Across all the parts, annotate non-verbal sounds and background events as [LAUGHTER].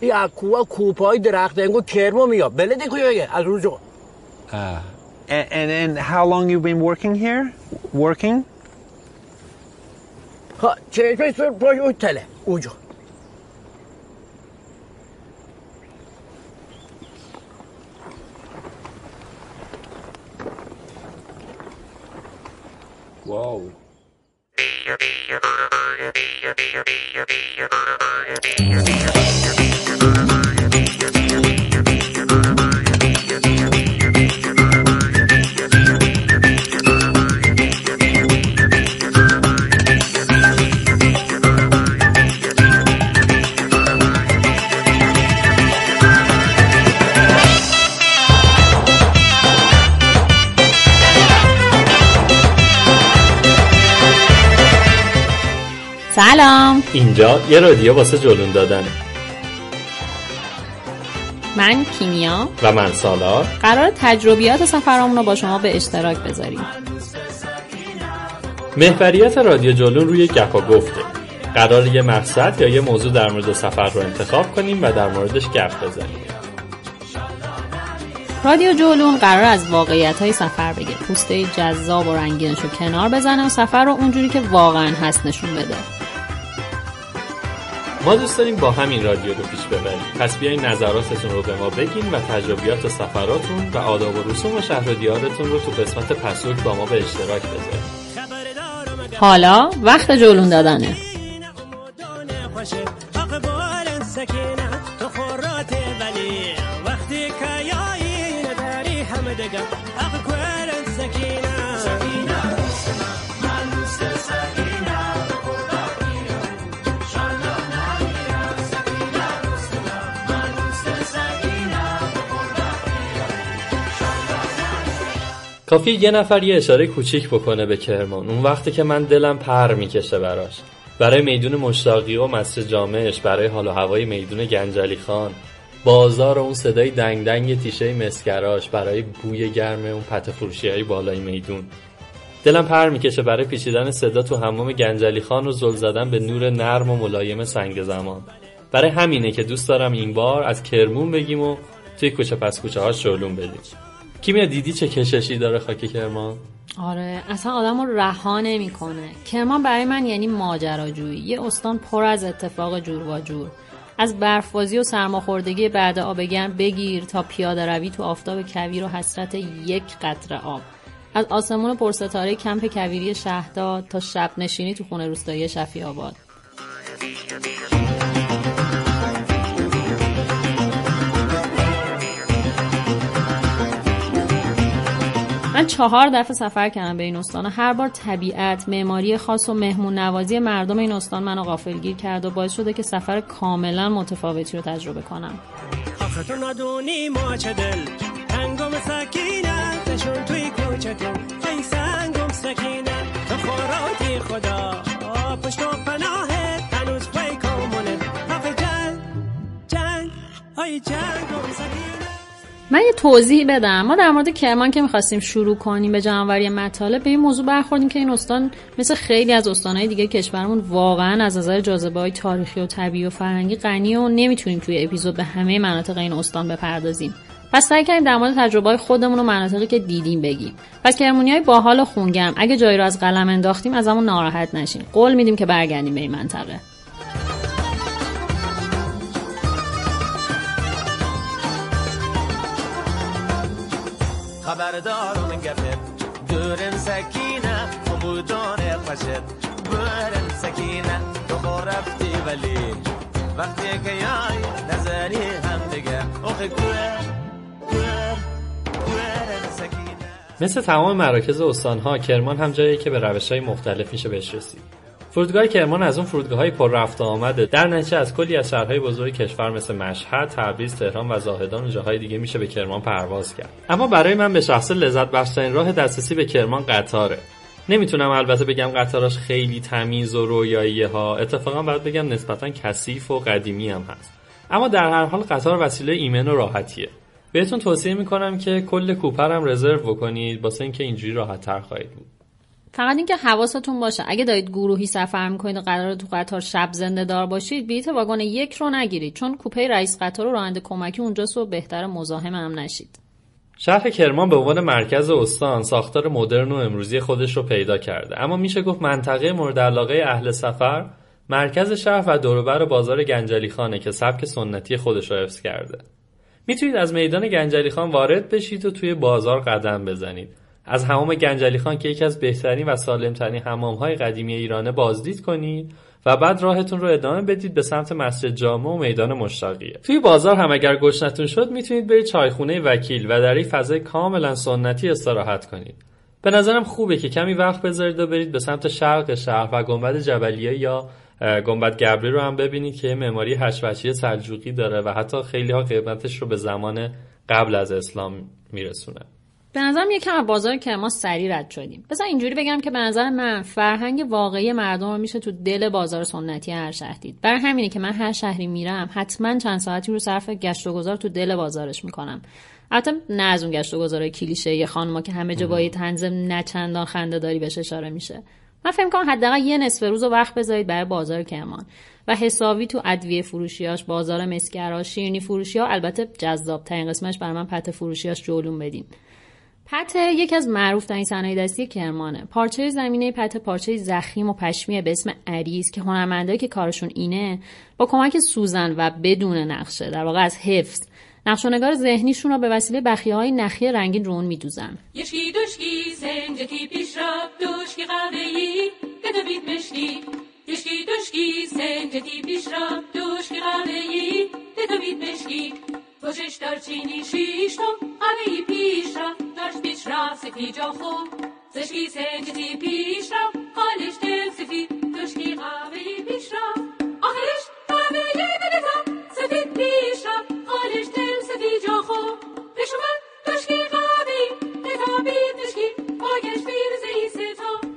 این از کوه کوپای درخت انگو کرمو میاد بلدی کجایه از روزو Uh, and, and, and how long you been working here? Working? ها چشمش سر پای اون تله اونجا سلام. اینجا یه رادیو واسه جلون دادنه من کیمیا. و من سالار قرار تجربیات سفرمون رو با شما به اشتراک بذاریم. محوریت رادیو جلون روی گپ و گفته. قرار یه مقصد یا یه موضوع در مورد سفر رو انتخاب کنیم و در موردش گپ بزنیم. رادیو جولون قرار از واقعیت های سفر بگه. پوسته جذاب و رنگینش رو کنار بزنه و سفر رو اونجوری که واقعا هست نشون بده. ما دوست داریم با همین رادیو رو پیش ببریم. پس بیاین نظراتتون رو به ما بگین و تجربیات سفراتون و آداب و رسوم و شهر و دیارتون رو تو قسمت پسوک با ما به اشتراک بذاریم حالا وقت جولون دادنه. کافی یه نفر یه اشاره کوچیک بکنه به کرمان. اون وقتی که من دلم پر می‌کشه براش. برای میدون مشتاقی و مسجد جامعش برای حال و هوای میدون گنجلی خان. بازار و اون صدای دنگ دنگ تیشه مسکراش برای بوی گرم اون پت فروشی های بالای میدون. دلم پر می‌کشه برای پیچیدن صدا تو حمام گنجلی خان و زل زدن به نور نرم و ملایم سنگ زمان. برای همینه که دوست دارم این بار از کرمون بگیم و توی کوچه پس کوچه ها شلون بدیم. کیمیا دیدی چه کششی داره خاک کرمان؟ آره اصلا آدم رو رها نمی‌کنه. کرمان برای من یعنی ماجراجویی. یه استان پر از اتفاق جور و جور. از برفبازی و سرماخوردگی بعد آب بگیر تا پیاده روی تو آفتاب کویر و حسرت یک قطره آب. از آسمون پرستاره کمپ کویری شهداد تا شب نشینی تو خونه روستایی شفی آباد من چهار دفعه سفر کردم به این استان و هر بار طبیعت، معماری خاص و مهمون نوازی مردم این استان منو غافلگیر کرد و باعث شده که سفر کاملا متفاوتی رو تجربه کنم. آخه تو ندونی ما چه دل. تنگم سکینه نشون توی کوچتون. ای سنگم سکینه. تو خوراکی خدا. پشت و پناه هنوز فی کامونه. آخه جنگ جنگ. های جنگم سکینه. من یه توضیح بدم. ما در مورد کرمان که می‌خواستیم شروع کنیم به جمعوری مطالب به این موضوع برخوردیم که این استان مثل خیلی از استانهای دیگه کشورمون واقعا از نظر جاذبه های تاریخی و طبیعی و فرهنگی غنی و نمی‌تونیم توی اپیزود به همه مناطق این استان بپردازیم. پس سعی کردیم در مورد تجربه خودمون و مناطقی که دیدیم بگیم. پس کرمونی های باحال و خونگرم اگه جایی رو از قلم انداختیم از همون ناراحت نشین. قول میدیم که برگردیم به این منطقه. خبردارم گفت دورن سکینه خمودان پشت برن سکینه تو رفتی ولی وقتی که یای نظری هم دیگه اوخی مثل تمام مراکز استانها کرمان هم جایی که به روش های مختلف میشه بهش رسید فرودگاه کرمان از اون فرودگاه های پر رفت آمده در نتیجه از کلی از شهرهای بزرگ کشور مثل مشهد، تبریز، تهران و زاهدان و جاهای دیگه میشه به کرمان پرواز کرد. اما برای من به شخص لذت بخشترین راه دسترسی به کرمان قطاره. نمی‌تونم البته بگم قطاراش خیلی تمیز و رویاییه ها اتفاقا باید بگم نسبتا کثیف و قدیمی هم هست اما در هر حال قطار وسیله ایمن و راحتیه بهتون توصیه می‌کنم که کل کوپرم رزرو بکنید واسه اینکه اینجوری راحت تر خواهید بود فقط اینکه حواستون باشه اگه دارید گروهی سفر می‌کنید و قرار تو قطار شب زنده دار باشید بلیط واگن یک رو نگیرید چون کوپه رئیس قطار و راننده کمکی اونجاست و بهتر مزاحم هم نشید. شهر کرمان به عنوان مرکز استان ساختار مدرن و امروزی خودش رو پیدا کرده. اما میشه گفت منطقه مورد علاقه اهل سفر مرکز شهر و دوروبر بازار گنجلی خانه که سبک سنتی خودش رو حفظ کرده. می‌تونید از میدان گنجلی خان وارد بشید و توی بازار قدم بزنید. از حمام گنجلی خان که یکی از بهترین و سالمترین حمام های قدیمی ایرانه بازدید کنید و بعد راهتون رو ادامه بدید به سمت مسجد جامع و میدان مشتاقیه. توی بازار هم اگر گشنتون شد می‌تونید برید چایخونه وکیل و در این فضای کاملا سنتی استراحت کنید. به نظرم خوبه که کمی وقت بذارید و برید به سمت شرق شهر و گنبد جبلیه یا گنبد گبری رو هم ببینید که معماری هشت سلجوقی داره و حتی خیلی ها قیمتش رو به زمان قبل از اسلام میرسونه. به نظرم یکم از بازار کرمان سری رد شدیم. بذار اینجوری بگم که به نظر من فرهنگ واقعی مردم رو میشه تو دل بازار سنتی هر شهر دید. بر همینه که من هر شهری میرم حتما چند ساعتی رو صرف گشت و گذار تو دل بازارش می‌کنم. البته نه از اون گشت و گذار کلیشه یه خانما که همه جا با تنظیم نه چندان خنده داری بهش اشاره میشه. من فکر کنم حداقل یه نصف روز و وقت بذارید برای بازار کرمان. و حسابی تو ادویه فروشیاش بازار مسکراش شیرینی فروشی ها البته جذاب ترین قسمش برای من پته فروشیاش جولون بدین پته یکی از معروف ترین صنایع دستی کرمانه. پارچه زمینه پته پارچه زخیم و پشمیه به اسم عریض که هنرمندایی که کارشون اینه با کمک سوزن و بدون نقشه در واقع از حفظ نقش و نگار ذهنیشون رو به وسیله بخیه های نخی رنگین رون میدوزن. یشکی دوشکی سنجکی پیش را دوشکی قاوهی کدوید مشکی یشکی دوشکی سنجکی پیش را دوشکی قاوهی کدوید مشکی خوشش دارچینی شیشتم قاوهی پیش را. داشت پیش را سفی جا خوب زشکی سنجتی پیش را قالش دل سفید دوشکی قاوهی پیش را. آخرش قاوهی بدتا سفید پیش را. قالش دل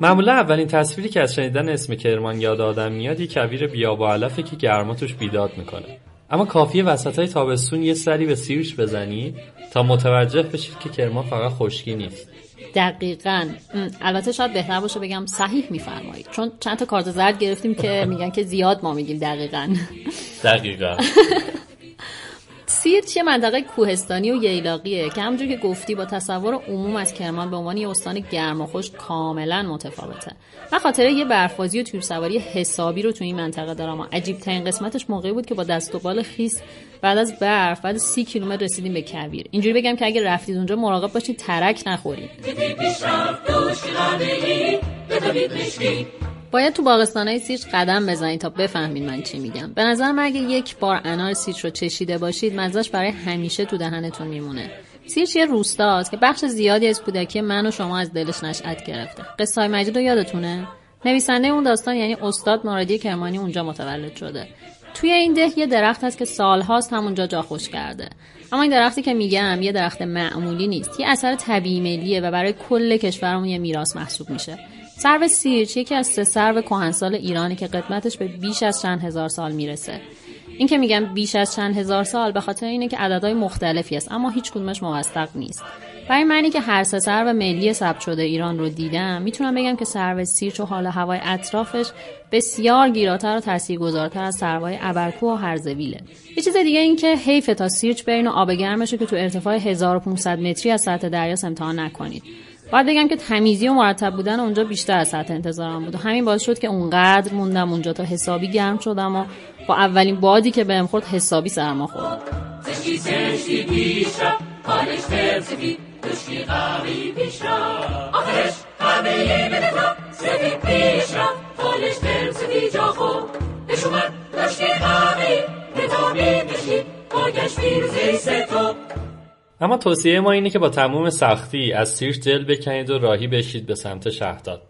معمولا اولین تصویری که از شنیدن اسم کرمان یاد آدم میاد یه کویر بیاب و علفه که گرما توش بیداد می‌کنه. اما کافیه وسط های تابستون یه سری به سیرش بزنید تا متوجه بشید که کرمان فقط خشکی نیست. دقیقا. البته شاید بهتر باشه بگم صحیح میفرمایید. چون چند تا کارت زرد گرفتیم که [LAUGHS] میگن که زیاد ما میگیم دقیقا. دقیقا. [LAUGHS] سیرت یه منطقه کوهستانی و ییلاقیه که همونجور که گفتی با تصور عموم از کرمان به عنوان یه استان گرم و خوش کاملا متفاوته. من خاطره یه برفازی و تور سواری حسابی رو تو این منطقه دارم و عجیب ترین قسمتش موقعی بود که با دست و بال خیس بعد از برف بعد سی کیلومتر رسیدیم به کویر. اینجوری بگم که اگه رفتید اونجا مراقب باشید ترک نخورید. باید تو باغستانهای سیرچ قدم بزنید تا بفهمید من چی میگم. به نظر من اگه یک بار انار سیرچ رو چشیده باشید مزهش برای همیشه تو دهنتون میمونه. سیرچ یه روستاست که بخش زیادی از کودکی من و شما از دلش نشأت گرفته. قصه مجید رو یادتونه؟ نویسنده اون داستان یعنی استاد مرادی کرمانی اونجا متولد شده. توی این ده یه درخت هست که سالهاست همونجا جا خوش کرده. اما این درختی که میگم یه درخت معمولی نیست یه اثر طبیعی ملیه و برای کل کشورمون یه میراث محسوب میشه. سرو سیرچ یکی از سه سرو کهنسال ایرانی که قدمتش به بیش از چند هزار سال می‌رسه. این که میگم بیش از چند هزار سال به خاطر اینه که عددهای مختلفی است اما هیچ کدومش موثق نیست. برای منی که هر سه سرو ملی ثبت شده ایران رو دیدم می‌تونم بگم که سرو سیرچ و حال هوای اطرافش بسیار گیراتر و تاثیرگذارتر از سروهای ابرکو و هرزویله. یه چیز دیگه این که حیف تا سیرچ برین و آب گرمش که تو ارتفاع 1500 متری از سطح دریا امتحان نکنید. باید بگم که تمیزی و مرتب بودن اونجا بیشتر از سطح انتظارم بود. و همین باعث شد که اونقدر موندم اونجا تا حسابی گرم شدم و با اولین بادی که بهم خورد حسابی سرما خوردم اما توصیه ما اینه که با تمام سختی از سیرش دل بکنید و راهی بشید به سمت شهداد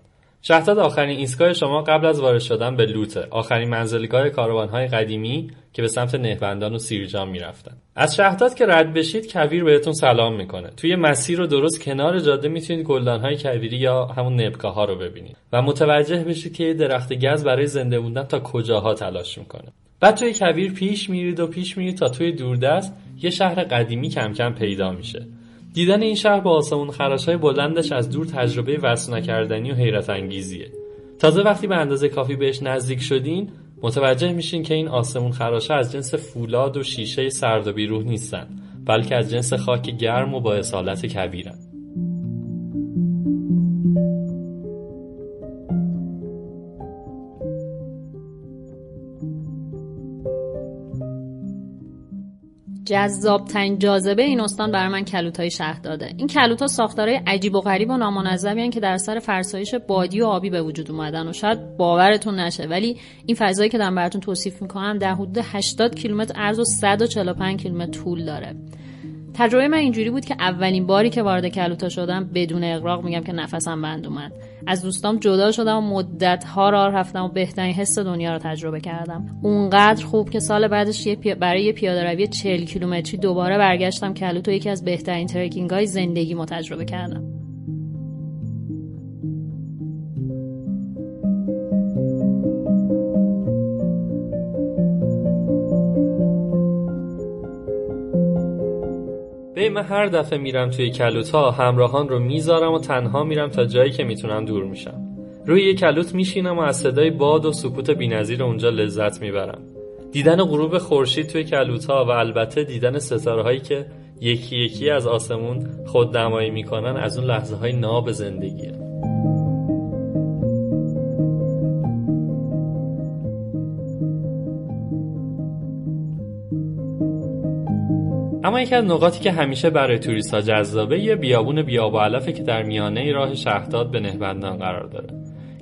شهداد آخرین ایستگاه شما قبل از وارد شدن به لوته. آخرین منزلگاه کاروانهای قدیمی که به سمت نهبندان و سیرجان می‌رفتن. از شهداد که رد بشید کویر بهتون سلام می‌کنه. توی مسیر رو درست کنار جاده می‌تونید گلدانهای کویری یا همون نبکه ها رو ببینید و متوجه بشید که یه درخت گز برای زنده موندن تا کجاها تلاش می‌کنه. بعد توی کویر پیش میرید و پیش میرید تا توی دوردست یه شهر قدیمی کم کم پیدا میشه. دیدن این شهر با آسمون های بلندش از دور تجربه وصل نکردنی و حیرت انگیزیه. تازه وقتی به اندازه کافی بهش نزدیک شدین متوجه میشین که این آسمون خراشه از جنس فولاد و شیشه سرد و بیروح نیستن بلکه از جنس خاک گرم و با اصالت کبیرن. جذاب ترین جاذبه این استان برای من کلوت های شهر داده. این کلوت ها ساختارهای عجیب و غریب و نامنظمی که در سر فرسایش بادی و آبی به وجود اومدن و شاید باورتون نشه ولی این فضایی که دارم براتون توصیف می‌کنم در حدود 80 کیلومتر عرض و 145 کیلومتر طول داره. تجربه من اینجوری بود که اولین باری که وارد کلوتا شدم بدون اقراق میگم که نفسم بند اومد. از دوستام جدا شدم و مدت ها راه رفتم و بهترین حس دنیا رو تجربه کردم. اونقدر خوب که سال بعدش برای یه پیاده روی 40 کیلومتری دوباره برگشتم کلوتو یکی از بهترین ترکینگ های زندگی تجربه کردم. به من هر دفعه میرم توی کلوتا همراهان رو می‌ذارم و تنها میرم تا جایی که می‌تونم دور میشم. روی یه کلوت میشینم و از صدای باد و سکوت بینظیر اونجا لذت می‌برم. دیدن غروب خورشید توی کلوتا و البته دیدن ستاره هایی که یکی یکی از آسمون خود دمایی می‌کنن از اون لحظه های ناب زندگیه. اما یکی از نقاطی که همیشه برای توریست ها جذابه یه بیابون بیاب و علفه که در میانه راه شهرداد به نهبندان قرار داره.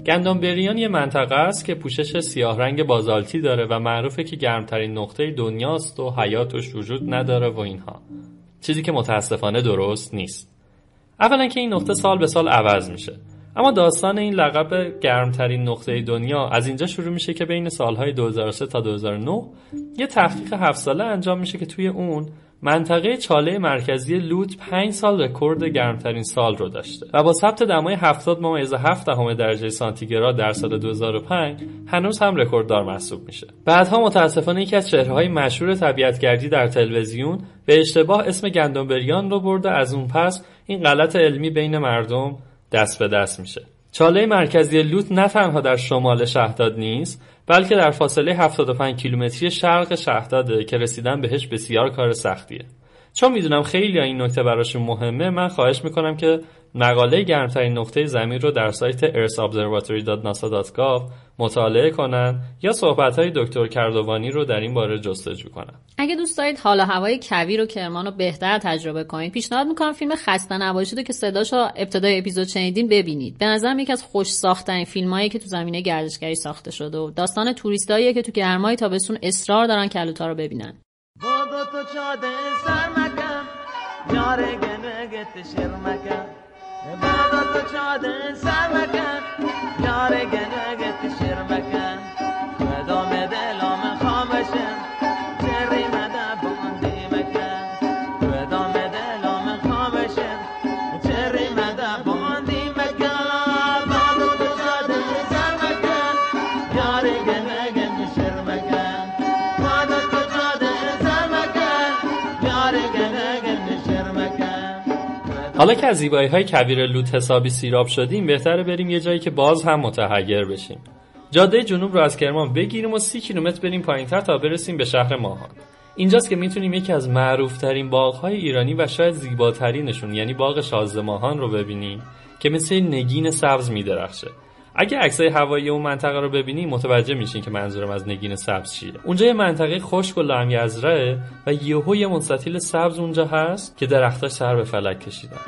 گندمبریان یه منطقه است که پوشش سیاه رنگ بازالتی داره و معروفه که گرمترین نقطه دنیاست و حیاتش وجود نداره و اینها. چیزی که متاسفانه درست نیست. اولا که این نقطه سال به سال عوض میشه. اما داستان این لقب گرمترین نقطه دنیا از اینجا شروع میشه که بین سالهای 2003 تا 2009 یه تحقیق هفت ساله انجام میشه که توی اون منطقه چاله مرکزی لوت 5 سال رکورد گرمترین سال رو داشته و با ثبت دمای 70 ممیز 7 دهم درجه سانتیگراد در سال 2005 هنوز هم رکورددار محسوب میشه. بعدها متاسفانه یکی از چهرههای مشهور طبیعتگردی در تلویزیون به اشتباه اسم گندمبریان رو برده از اون پس این غلط علمی بین مردم دست به دست میشه. چاله مرکزی لوت نه تنها در شمال شهداد نیست بلکه در فاصله 75 کیلومتری شرق شهداده که رسیدن بهش بسیار کار سختیه. چون می‌دونم خیلی این نکته براشون مهمه من خواهش می‌کنم که مقاله گرمترین نقطه زمین رو در سایت earthobservatory.nasa.gov مطالعه کنن یا صحبت های دکتر کردوانی رو در این باره جستجو کنن. اگه دوست دارید حال هوای کویر و کرمان رو بهتر تجربه کنید پیشنهاد می‌کنم فیلم خسته نباشید که صداش ابتدای اپیزود شنیدین ببینید. به نظرم یکی از خوش ساختن فیلمایی که تو زمینه گردشگری ساخته شده و داستان توریستاییه که تو گرمای تابستون اصرار دارن کلوتا رو ببینن. عبادت چادن سر مکن یار گنگت شیر مکن و دام دلام خامشم حالا که از زیبایی های کویر لوت حسابی سیراب شدیم بهتره بریم یه جایی که باز هم متحیر بشیم. جاده جنوب رو از کرمان بگیریم و سی کیلومتر بریم پایینتر تا برسیم به شهر ماهان. اینجاست که می‌تونیم یکی از معروفترین باغهای ایرانی و شاید زیباترینشون یعنی باغ شازده ماهان رو ببینیم که مثل نگین سبز میدرخشه. اگه عکسای هوایی اون منطقه رو ببینی متوجه میشین که منظورم از نگین سبز چیه. اونجا یه منطقه خشک و لمیزرعه و یهو یه مستطیل سبز اونجا هست که درختاش سر به فلک کشیدن.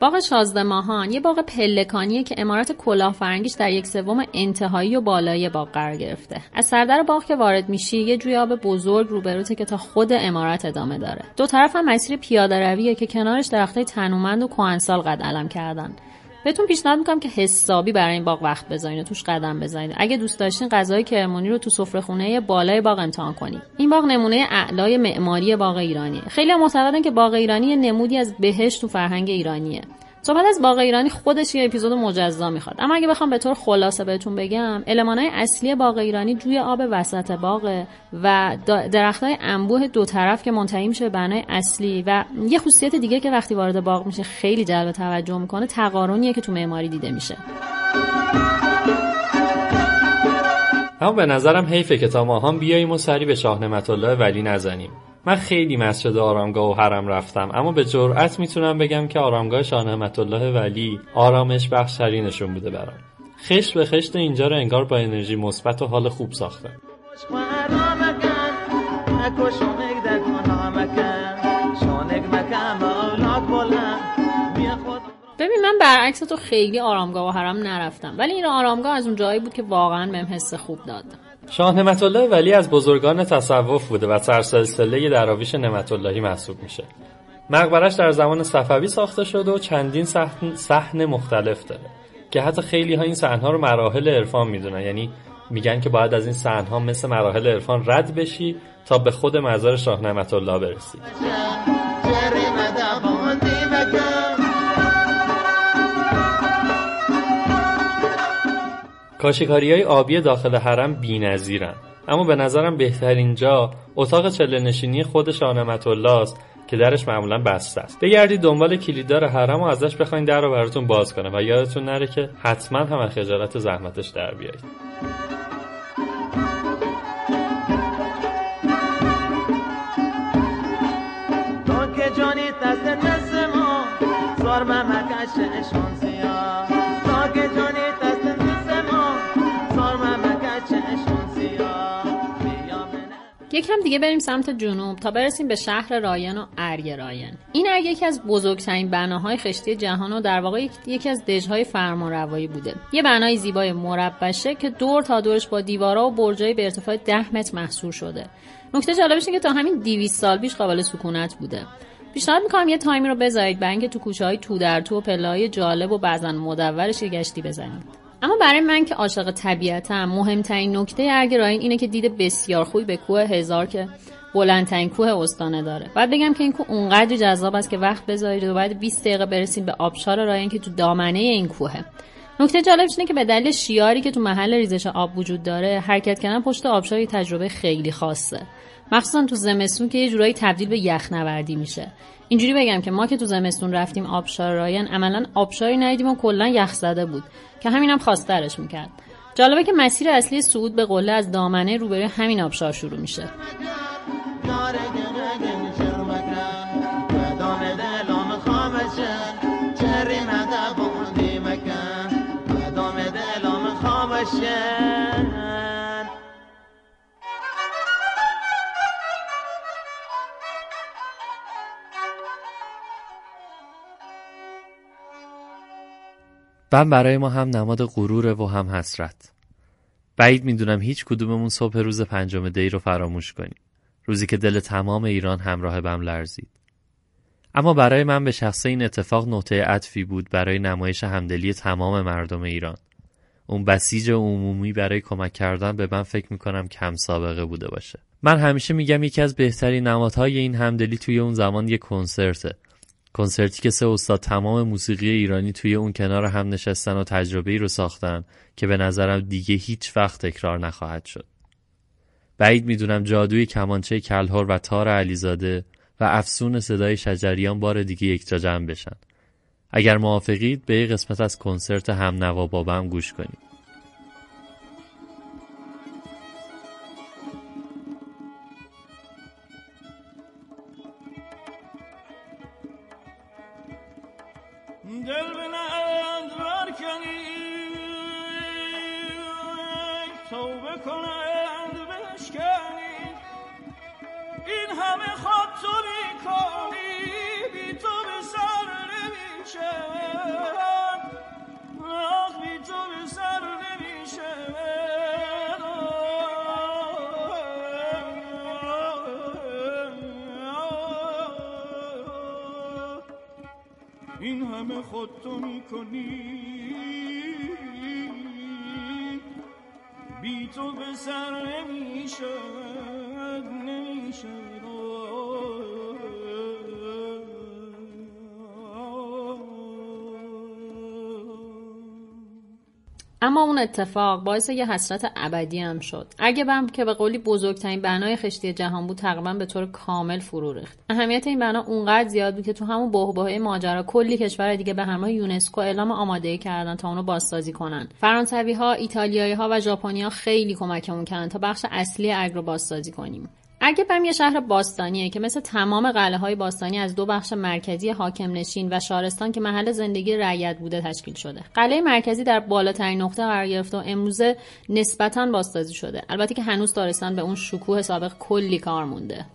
باغ شازده ماهان یه باغ پلکانیه که امارات کلاهبرانگیش در یک سوم انتهایی و بالایی باغ قرار گرفته. از سردر باغ که وارد میشی یه جوی آب بزرگ روبروته که تا خود امارات ادامه داره. دو طرف هم مسیر پیاده رویه که کنارش درختای تنومند و کهنسال قد علم کردن. بهتون پیشنهاد می‌کنم که حسابی برای این باغ وقت بذارین و توش قدم بزنید اگه دوست داشتین غذای کرمانی رو تو سفره خونه بالای باغ امتحان کنید این باغ نمونه اعلای معماری باغ ایرانیه. خیلی معتقدن که باغ ایرانی نمودی از بهشت تو فرهنگ ایرانیه. صحبت از باغ ایرانی خودش یه اپیزود مجزا می‌خواد. اما اگه بخوام به طور خلاصه بهتون بگم المانهای اصلی باغ ایرانی جوی آب وسط باغ و درختای انبوه دو طرف که منتهی میشه بنای اصلی و یه خصوصیت دیگه که وقتی وارد باغ میشه خیلی جلب توجه می‌کنه تقارنیه که تو معماری دیده میشه. اما به نظرم حیفه که تا ما هم بیاییم و سری به شاه نعمت الله ولی نزنیم. من خیلی مسجد آرامگاه و حرم رفتم اما به جرأت می‌تونم بگم که آرامگاه شاه نعمت الله ولی آرامش بخشترینشون بوده برام. خشت به خشت اینجا رو انگار با انرژی مثبت و حال خوب ساخته ببین من برعکس تو خیلی آرامگاه و حرم نرفتم ولی این آرامگاه از اون جایی بود که واقعا بهم حس خوب داد. شاه نعمت الله ولی از بزرگان تصوف بوده و سرسلسله دراویش نعمت اللهی محسوب میشه. مقبرش در زمان صفوی ساخته شده و چندین صحن, مختلف داره که حتی خیلی ها این صحنه رو مراحل عرفان می‌دونن. یعنی میگن که باید از این صحنه ها مثل مراحل عرفان رد بشی تا به خود مزار شاه نعمت الله برسی کاشیکاری های آبی داخل حرم بی نظیرن. اما به نظرم بهترین جا اتاق چله نشینی خود الله است که درش معمولا بسته است. بگردید دنبال کلیددار حرم و ازش بخواین در رو براتون باز کنه و یادتون نره که حتما هم از خجالت زحمتش در بیایید. یکم دیگه بریم سمت جنوب تا برسیم به شهر راین و ارگ راین این ارگ یکی از بزرگترین بناهای خشتی جهان و در واقع یکی از دژهای فرمانروایی بوده. یه بنای زیبای مربع که دور تا دورش با دیوارا و برجای به ارتفاع 10 متر محصور شده. نکته جالبش اینه که تا همین 200 سال پیش قابل سکونت بوده. پیشنهاد می‌کنم یه تایمی رو بذارید برای تو کوچه های تو در تو و پله جالب و بعضا مدورش گشتی بزنید. اما برای من که عاشق طبیعتم مهمترین نکته ارگ راین اینه که دید بسیار خوبی به کوه هزار که بلندترین کوه استانه داره. بعد بگم که این کوه اونقدر جذاب است که وقت بذارید و بعد 20 دقیقه برسید به آبشار راین که تو دامنه این کوهه نکته جالبش اینه که به دلیل شیاری که تو محل ریزش آب وجود داره حرکت کردن پشت آبشار تجربه خیلی خاصه. مخصوصا تو زمستون که یه جورایی تبدیل به یخنوردی میشه. اینجوری بگم که ما که تو زمستون رفتیم آبشار راین عملا آبشاری ندیدیم و کلا یخ زده بود که همینم خواسترش می‌کرد جالبه که مسیر اصلی صعود به قله از دامنه روبروی همین آبشار شروع میشه Yeah. بم برای ما هم نماد غروره و هم حسرت. بعید می‌دونم هیچ کدوممون صبح روز پنجم دی رو فراموش کنیم. روزی که دل تمام ایران همراه بم لرزید. اما برای من به شخص این اتفاق نقطه عطفی بود برای نمایش همدلی تمام مردم ایران. اون بسیج عمومی برای کمک کردن به من فکر می‌کنم کم سابقه بوده باشه. من همیشه میگم یکی از بهترین نمادهای این همدلی توی اون زمان یه کنسرته. کنسرتی که سه استاد تمام موسیقی ایرانی توی اون کنار هم نشستن و تجربه ای رو ساختن که به نظرم دیگه هیچ وقت تکرار نخواهد شد. بعید می‌دونم جادوی کمانچه کلهر و تار علیزاده و افسون صدای شجریان بار دیگه یک جا جمع بشن. اگر موافقید به یک قسمت از کنسرت هم نوا بابم گوش کنید. توبه کنند بشکنی. این همه خود تو می‌کنی بی تو به سر نمی‌شود آخ بی تو به سر نمی‌شود این همه خود تو می‌کنی. بی تو به سر نمی‌شد اما اون اتفاق باعث یه حسرت ابدی هم شد. اگه بم که به قولی بزرگترین بنای خشتی جهان بود تقریبا به طور کامل فرو ریخت. اهمیت این بنا اونقدر زیاد بود که تو همون بحبوحه ماجرا کلی کشور دیگه به همراه یونسکو اعلام آمادگی کردن تا اونو بازسازی کنن. فرانسوی ها ایتالیایی ها و ژاپنی ها خیلی کمکمون کردن تا بخش اصلی ارگ رو بازسازی کنیم. اگه بم یه شهر باستانیه که مثل تمام قلعه های باستانی از دو بخش مرکزی حاکم نشین و شارستان که محل زندگی رعیت بوده تشکیل شده. قلعه مرکزی در بالاترین نقطه قرار گرفته و امروزه نسبتا بازسازی شده. البته که هنوز دارستان به اون شکوه سابق کلی کار مونده.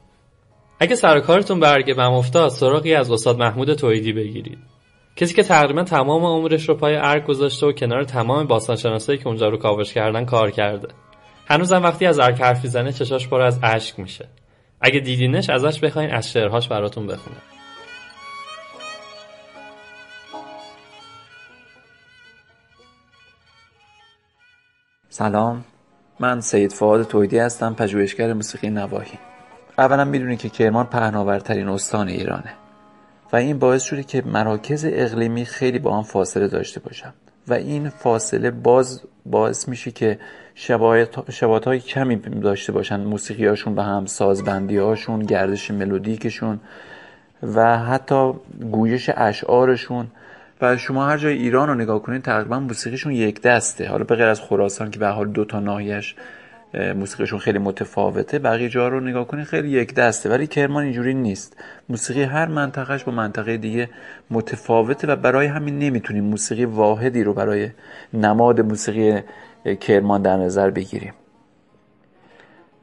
اگه سر کارتون برگه بم افتاد سراغی از استاد محمود تویدی بگیرید. کسی که تقریبا تمام عمرش رو پای ارگ گذاشته و کنار تمام باستانشناسایی که اونجا رو کاوش کردن کار کرده. هنوزم وقتی از ارگ حرف می‌زنه چشاش پر از اشک میشه. اگه دیدینش ازش بخواین از شعرهاش براتون بخونه سلام. من سید فعاد تویدی هستم پژوهشگر موسیقی نواحی. اولا می‌دونید که کرمان پهناورترین استان ایرانه و این باعث شده که مراکز اقلیمی خیلی با هم فاصله داشته باشن و این فاصله باز باعث میشه که شباهت های کمی داشته باشن. موسیقی هاشون به هم سازبندی هاشون گردش ملودیکشون و حتی گویش اشعارشون. و شما هر جای ایران رو نگاه کنید تقریبا موسیقیشون یک دسته. حالا به غیر از خراسان که به حال دو تا ناحیهش موسیقیشون خیلی متفاوته بقیه جا رو نگاه کنید خیلی یک دسته. ولی کرمان اینجوری نیست. موسیقی هر منطقهش با منطقه دیگه متفاوته و برای همین نمی‌تونیم موسیقی واحدی رو برای نماد موسیقی کرمان در نظر بگیریم.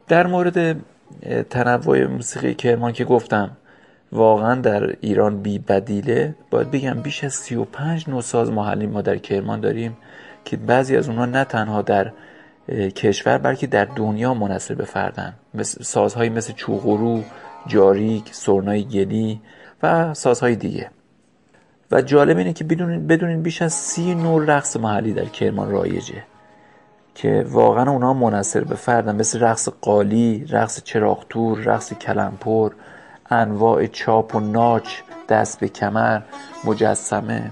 در مورد تنوع موسیقی کرمان که گفتم واقعا در ایران بی بدیله. باید بگم بیش از 35 نوساز محلی ما در کرمان داریم که بعضی از اونها نه تنها در کشور بلکه در دنیا منصر به فردن. مثل سازهایی مثل چوغورو، جاریک، سرنای گلی و سازهای دیگه. و جالب اینه که بدونین, بدونین بیش از سی نوع رقص محلی در کرمان رایجه. که واقعا اونا منصر به فردن مثل رقص قالی، رقص چراغتور، رقص کلمپر، انواع چاپ و ناچ، دست به کمر، مجسمه.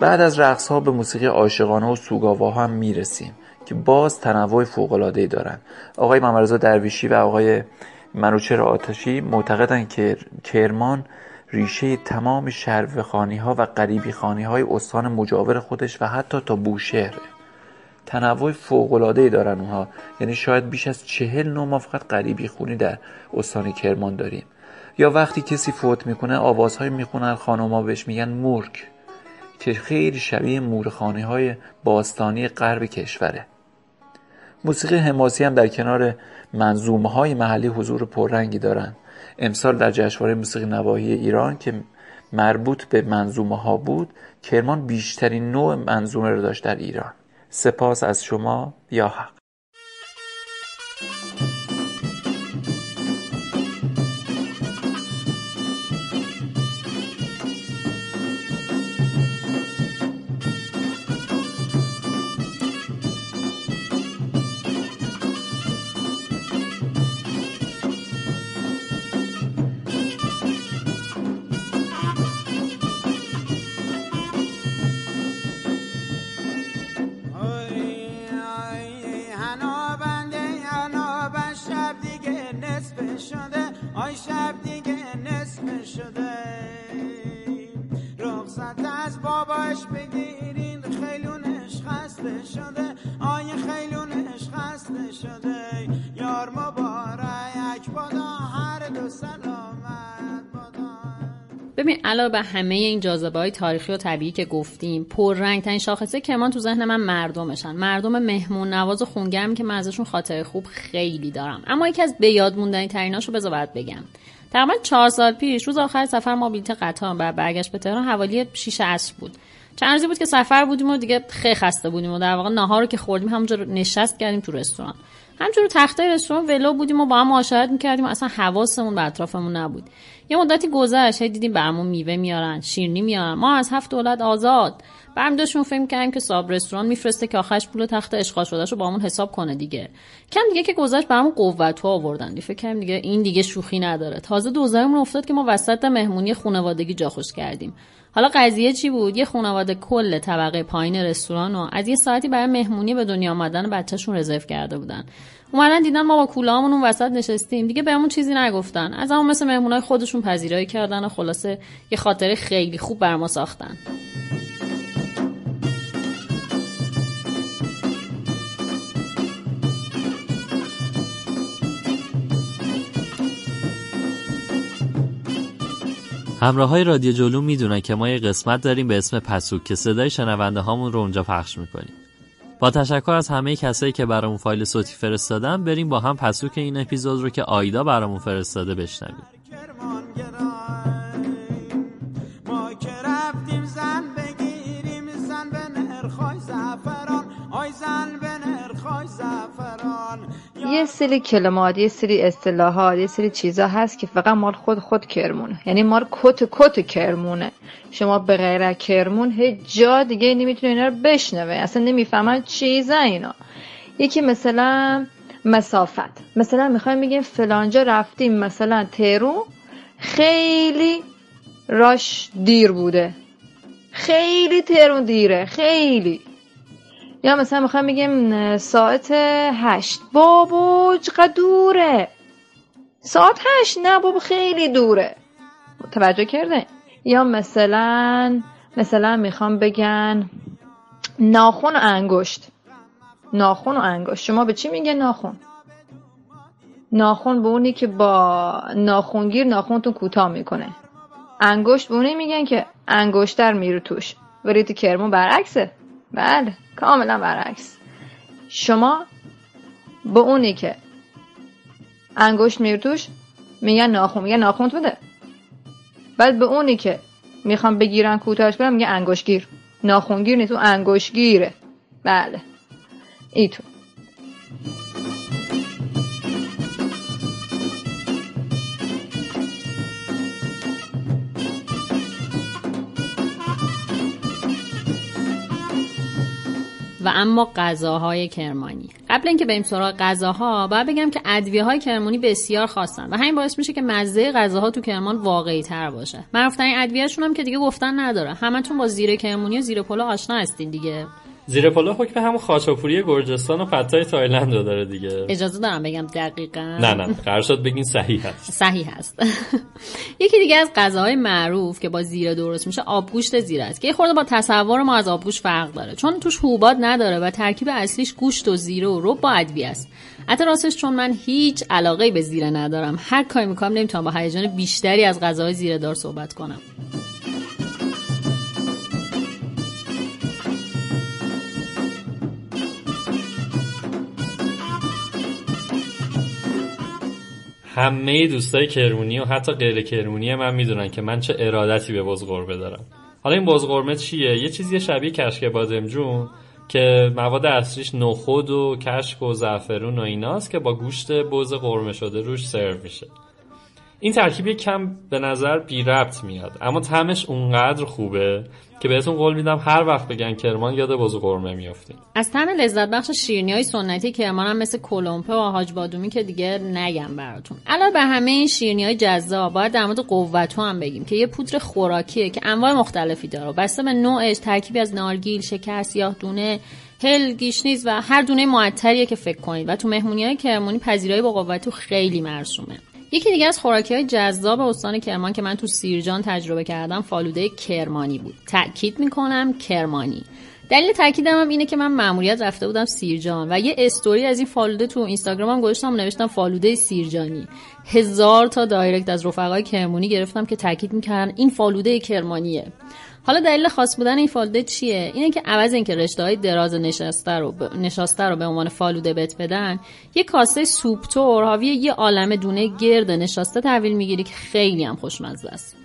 بعد از رقص ها به موسیقی عاشقانه و سوگاوا هم می‌رسیم که باز تنوع فوق العاده دارن. آقای محمد درویشی و آقای منوچهر آتشی معتقدند که کرمان ریشه تمام شرف خانی ها و غریبی خانی های استان مجاور خودش و حتی تا بوشهره. تنوع فوق العاده دارن اونها. یعنی شاید بیش از چهل نوع ما فقط غریبی خونی در استان کرمان داریم. یا وقتی کسی فوت می‌کنه آوازهای می‌خونن خانوما بهش میگن مورک که خیلی شبیه مورخانه های باستانی غرب کشوره. موسیقی حماسی هم در کنار منظومه های محلی حضور پررنگی دارند امسال در جشنواره موسیقی نواحی ایران که مربوط به منظومه ها بود کرمان بیشترین نوع منظومه رو داشت در ایران. سپاس از شما یا حق. ببین علاوه بر همه این جاذبه های تاریخی و طبیعی که گفتیم پررنگ ترین شاخصه کرمان تو ذهن من مردمشن. مردم مهمون نواز و خونگرمی که من ازشون خاطره خوب خیلی دارم. اما یکی از به یاد موندنی تریناشو بذار باید بگم. تقریبا چهار سال پیش روز آخر سفر ما بلیت قطار بر برگشت به تهران حوالی 6 عصر بود. چند روزی بود که سفر بودیم و دیگه خیلی خسته بودیم و در واقع ناهار رو که خوردیم همونجا نشست کردیم تو رستوران. همجور تخته رستوران ولو بودیم و با هم معاشرت می‌کردیم و اصلا حواسمون به اطرافمون نبود. یه مدتی گذشت دیدیم برامون میوه میارن شیرنی میارن. ما از هفت دولت آزاد. برم داشتون فکر کردیم که صاحب رستوران میفرسته که آخرش پول تخت اشغال شدهشو با همون حساب کنه دیگه. کم دیگه که گذشت برامون قوت ها آوردن. فکر کردیم دیگه این دیگه شوخی نداره. تازه دوزارمون افتاد که ما وسط مهمونی خانوادگی جا خوش کردیم. حالا قضیه چی بود؟ یه خانواده کل طبقه پایین رستوران رو از یه ساعتی برای مهمونی به دنیا آمدن بچهشون رزرو کرده بودن. اومدن دیدن ما با کولهامون اون وسط نشستیم. دیگه بهمون چیزی نگفتن. از همون مثل مهمونای خودشون پذیرایی کردن و خلاصه یه خاطره خیلی خوب بر ما ساختن. همراه های رادیو جلو می‌دونن که ما یه قسمت داریم به اسم پسوک که صدای شنونده هامون رو اونجا پخش می‌کنیم. با تشکر از همه کسایی که برامون فایل صوتی فرستادن بریم با هم پسوک این اپیزود رو که آیدا برامون فرستاده بشنویم. یه سری کلمات یه سری اصطلاحات یه سری چیزا هست که فقط مال خود خود کرمونه. یعنی مال کت کت کرمونه. شما به غیر کرمون هیچ جا دیگه نمی‌تونه اینا رو بشنوه اصلا نمی‌فهمن چیزا اینا. یکی مثلا مسافت. مثلا می‌خوایم بگیم فلانجا رفتیم مثلا تهرون. خیلی راش دیر بوده. خیلی تهرون دیره. خیلی. یا مثلا می‌خوایم بگیم ساعت هشت. بابا چقدر دوره. ساعت هشت؟ نه بابا خیلی دوره. توجه کرده؟ یا مثلا مثلا می‌خوام بگن ناخون و انگشت. ناخون و انگشت. شما به چی میگه ناخون ناخون به اونی که با ناخونگیر ناخونتون کوتاه می‌کنه. انگشت به اونی میگن که انگشتر میره توش. ولی تو کرمون برعکسه. بله کاملا برعکس. شما به اونی که انگشت میره توش میگن ناخون میگن ناخون بده. بعد به اونی که می‌خوام بگیرن کوتاهش کنم میگه انگشتگیر. ناخونگیر نیست اون انگشتگیره. بله. ایتون و اما غذاهای کرمانی. قبل اینکه بریم سراغ غذاها باید بگم که ادویه های کرمانی بسیار خاصن و همین باعث میشه که مزه غذاها تو کرمان واقعی تر باشه. معروفترین ادویهشون هم که دیگه گفتن نداره. همتون با زیره کرمانی و زیره پلو آشنا هستین دیگه. زیره پلو حکم همون خاچاپوری گرجستان و پد تای تایلند رو داره دیگه. اجازه دارم بگم دقیقا؟ نه نه قرار شد بگین صحیح هست صحیح هست [LAUGHS] یکی دیگه از غذاهای معروف که با زیره درست میشه آبگوشت زیره است که یه خورده با تصور ما از آبگوشت فرق داره. چون توش حبوبات نداره و ترکیب اصلیش گوشت و زیره و رب با ادویه است. حتی راستش چون من هیچ علاقه به زیره ندارم. هر کاری می‌کنم نمی‌تونم با هیجان بیشتری از غذاهای زیره دار صحبت کنم. همه دوستای کرمونی و حتی غیر کرمونی من می‌دونن که من چه ارادتی به بز قرمه دارم. حالا این بز قرمه چیه؟ یه چیزی شبیه کشک بادمجون که مواد اصلیش نخود و کشک و زعفرون و ایناست که با گوشت بز قرمه شده روش سرو میشه. این ترکیب یک کم به نظر بی ربط میاد اما طعمش اونقدر خوبه که بهتون قول میدم هر وقت بگن کرمان یاد بز قرمه میافتین از طعم لذت بخش شیرینی های سنتی کرمان هم مثل کلمپه و حاج بادومی که دیگه نگم براتون. علاوه بر همه این شیرینی های جذاب باید در مورد قوتو هم بگیم که یه پودر خوراکیه که انواع مختلفی داره. بسته به نوعش ترکیبی از نارگیل شکر سیاه دونه هل گشنیز و هر دونه معطریه که فکر کنید. و تو مهمونی های کرمانی پذیرایی با قووتو خیلی مرسومه. یکی دیگه از خوراکی های جذاب استان کرمان که من تو سیرجان تجربه کردم فالوده کرمانی بود. تاکید می‌کنم کرمانی. دلیل تاکیدم هم اینه که من مأموریت رفته بودم سیرجان و یه استوری از این فالوده تو اینستاگرامم گذاشتم نوشتم فالوده سیرجانی. هزار تا direct از رفقای کرمانی گرفتم که تاکید می‌کردن این فالوده کرمانیه. حالا دلیل خاص بودن این فالوده چیه اینه که عوض اینکه رشته های دراز نشسته رو. نشاسته رو به عنوان فالوده بت بدن یه کاسه سوپتور حاوی یه عالم دونه گرد نشاسته تحویل می‌گیری که خیلی هم خوشمزه است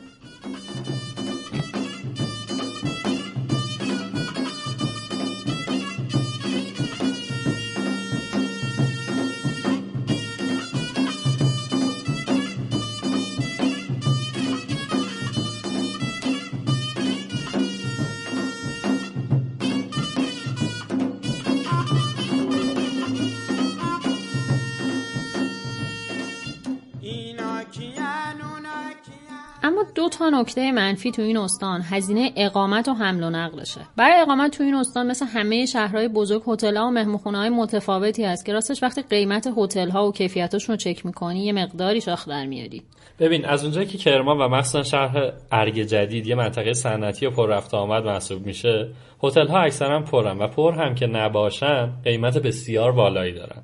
اما دو تا نکته منفی تو این استان هزینه اقامت و حمل و نقلشه برای اقامت تو این استان مثل همه شهرهای بزرگ هتل‌ها و مهمونخونه های متفاوتی هست که راستش وقتی قیمت هتل‌ها و کیفیتاشون رو چک می‌کنی یه مقداری شاخ در میاری. ببین از اونجایی که کرمان و مخصوصا شهر ارگ جدید یه منطقه صنعتی و پر رفت آمد محسوب میشه هتل ها اکثرا پرن و پر هم که نباشن قیمت بسیار بالایی دارن.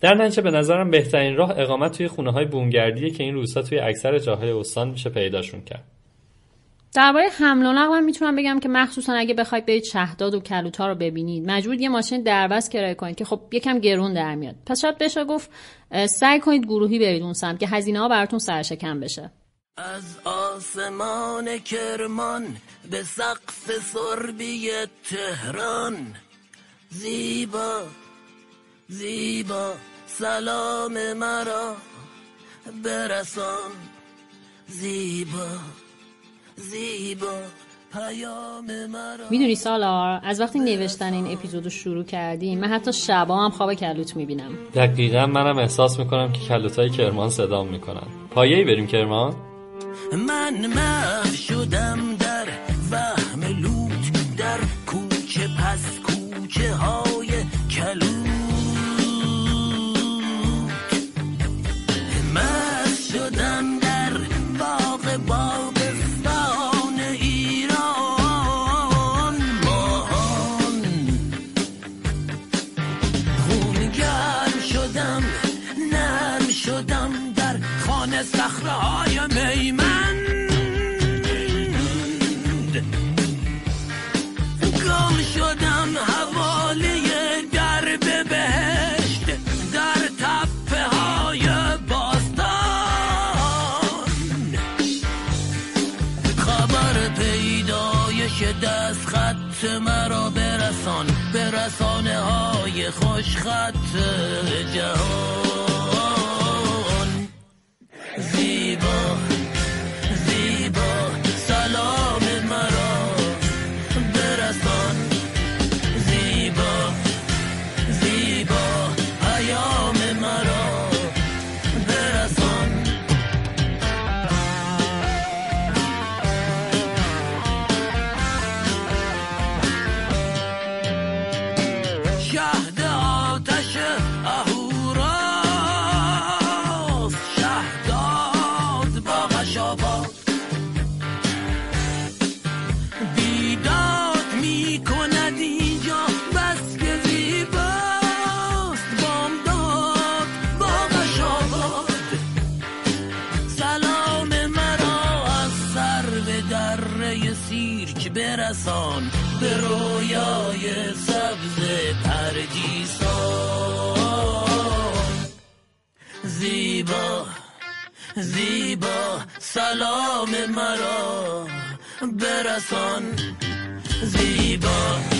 در نتیجه به نظرم بهترین راه اقامت توی خونه های بومگردیه که این روستا توی اکثر جاهای استان میشه پیداشون کرد. درباره حمل و نقل هم می‌تونم بگم که مخصوصا اگه بخواید برید شهداد و کلوتا رو ببینید مجبور یه ماشین دربست کرایه کنید که خب یکم گرون در میاد. پس شاید بشه گفت سعی کنید گروهی برید اون سمت که هزینه ها براتون سرشکم بشه. از آسمان کرمان به سقف سربی تهران. زیبا زیبا. سلام مرا برسان. زیبا زیبا پیام مرا. می‌دونی سالار از وقتی نوشتن این اپیزود رو شروع کردیم من حتی شبا هم خواب کلوت می‌بینم. دقیقا منم احساس می‌کنم که کلوتای کرمان صدام می‌کنن. پایه‌ای بریم کرمان؟ من محو شدم در وهم رسانه های خوش خط جهان. سلام مرا برسان زیبا.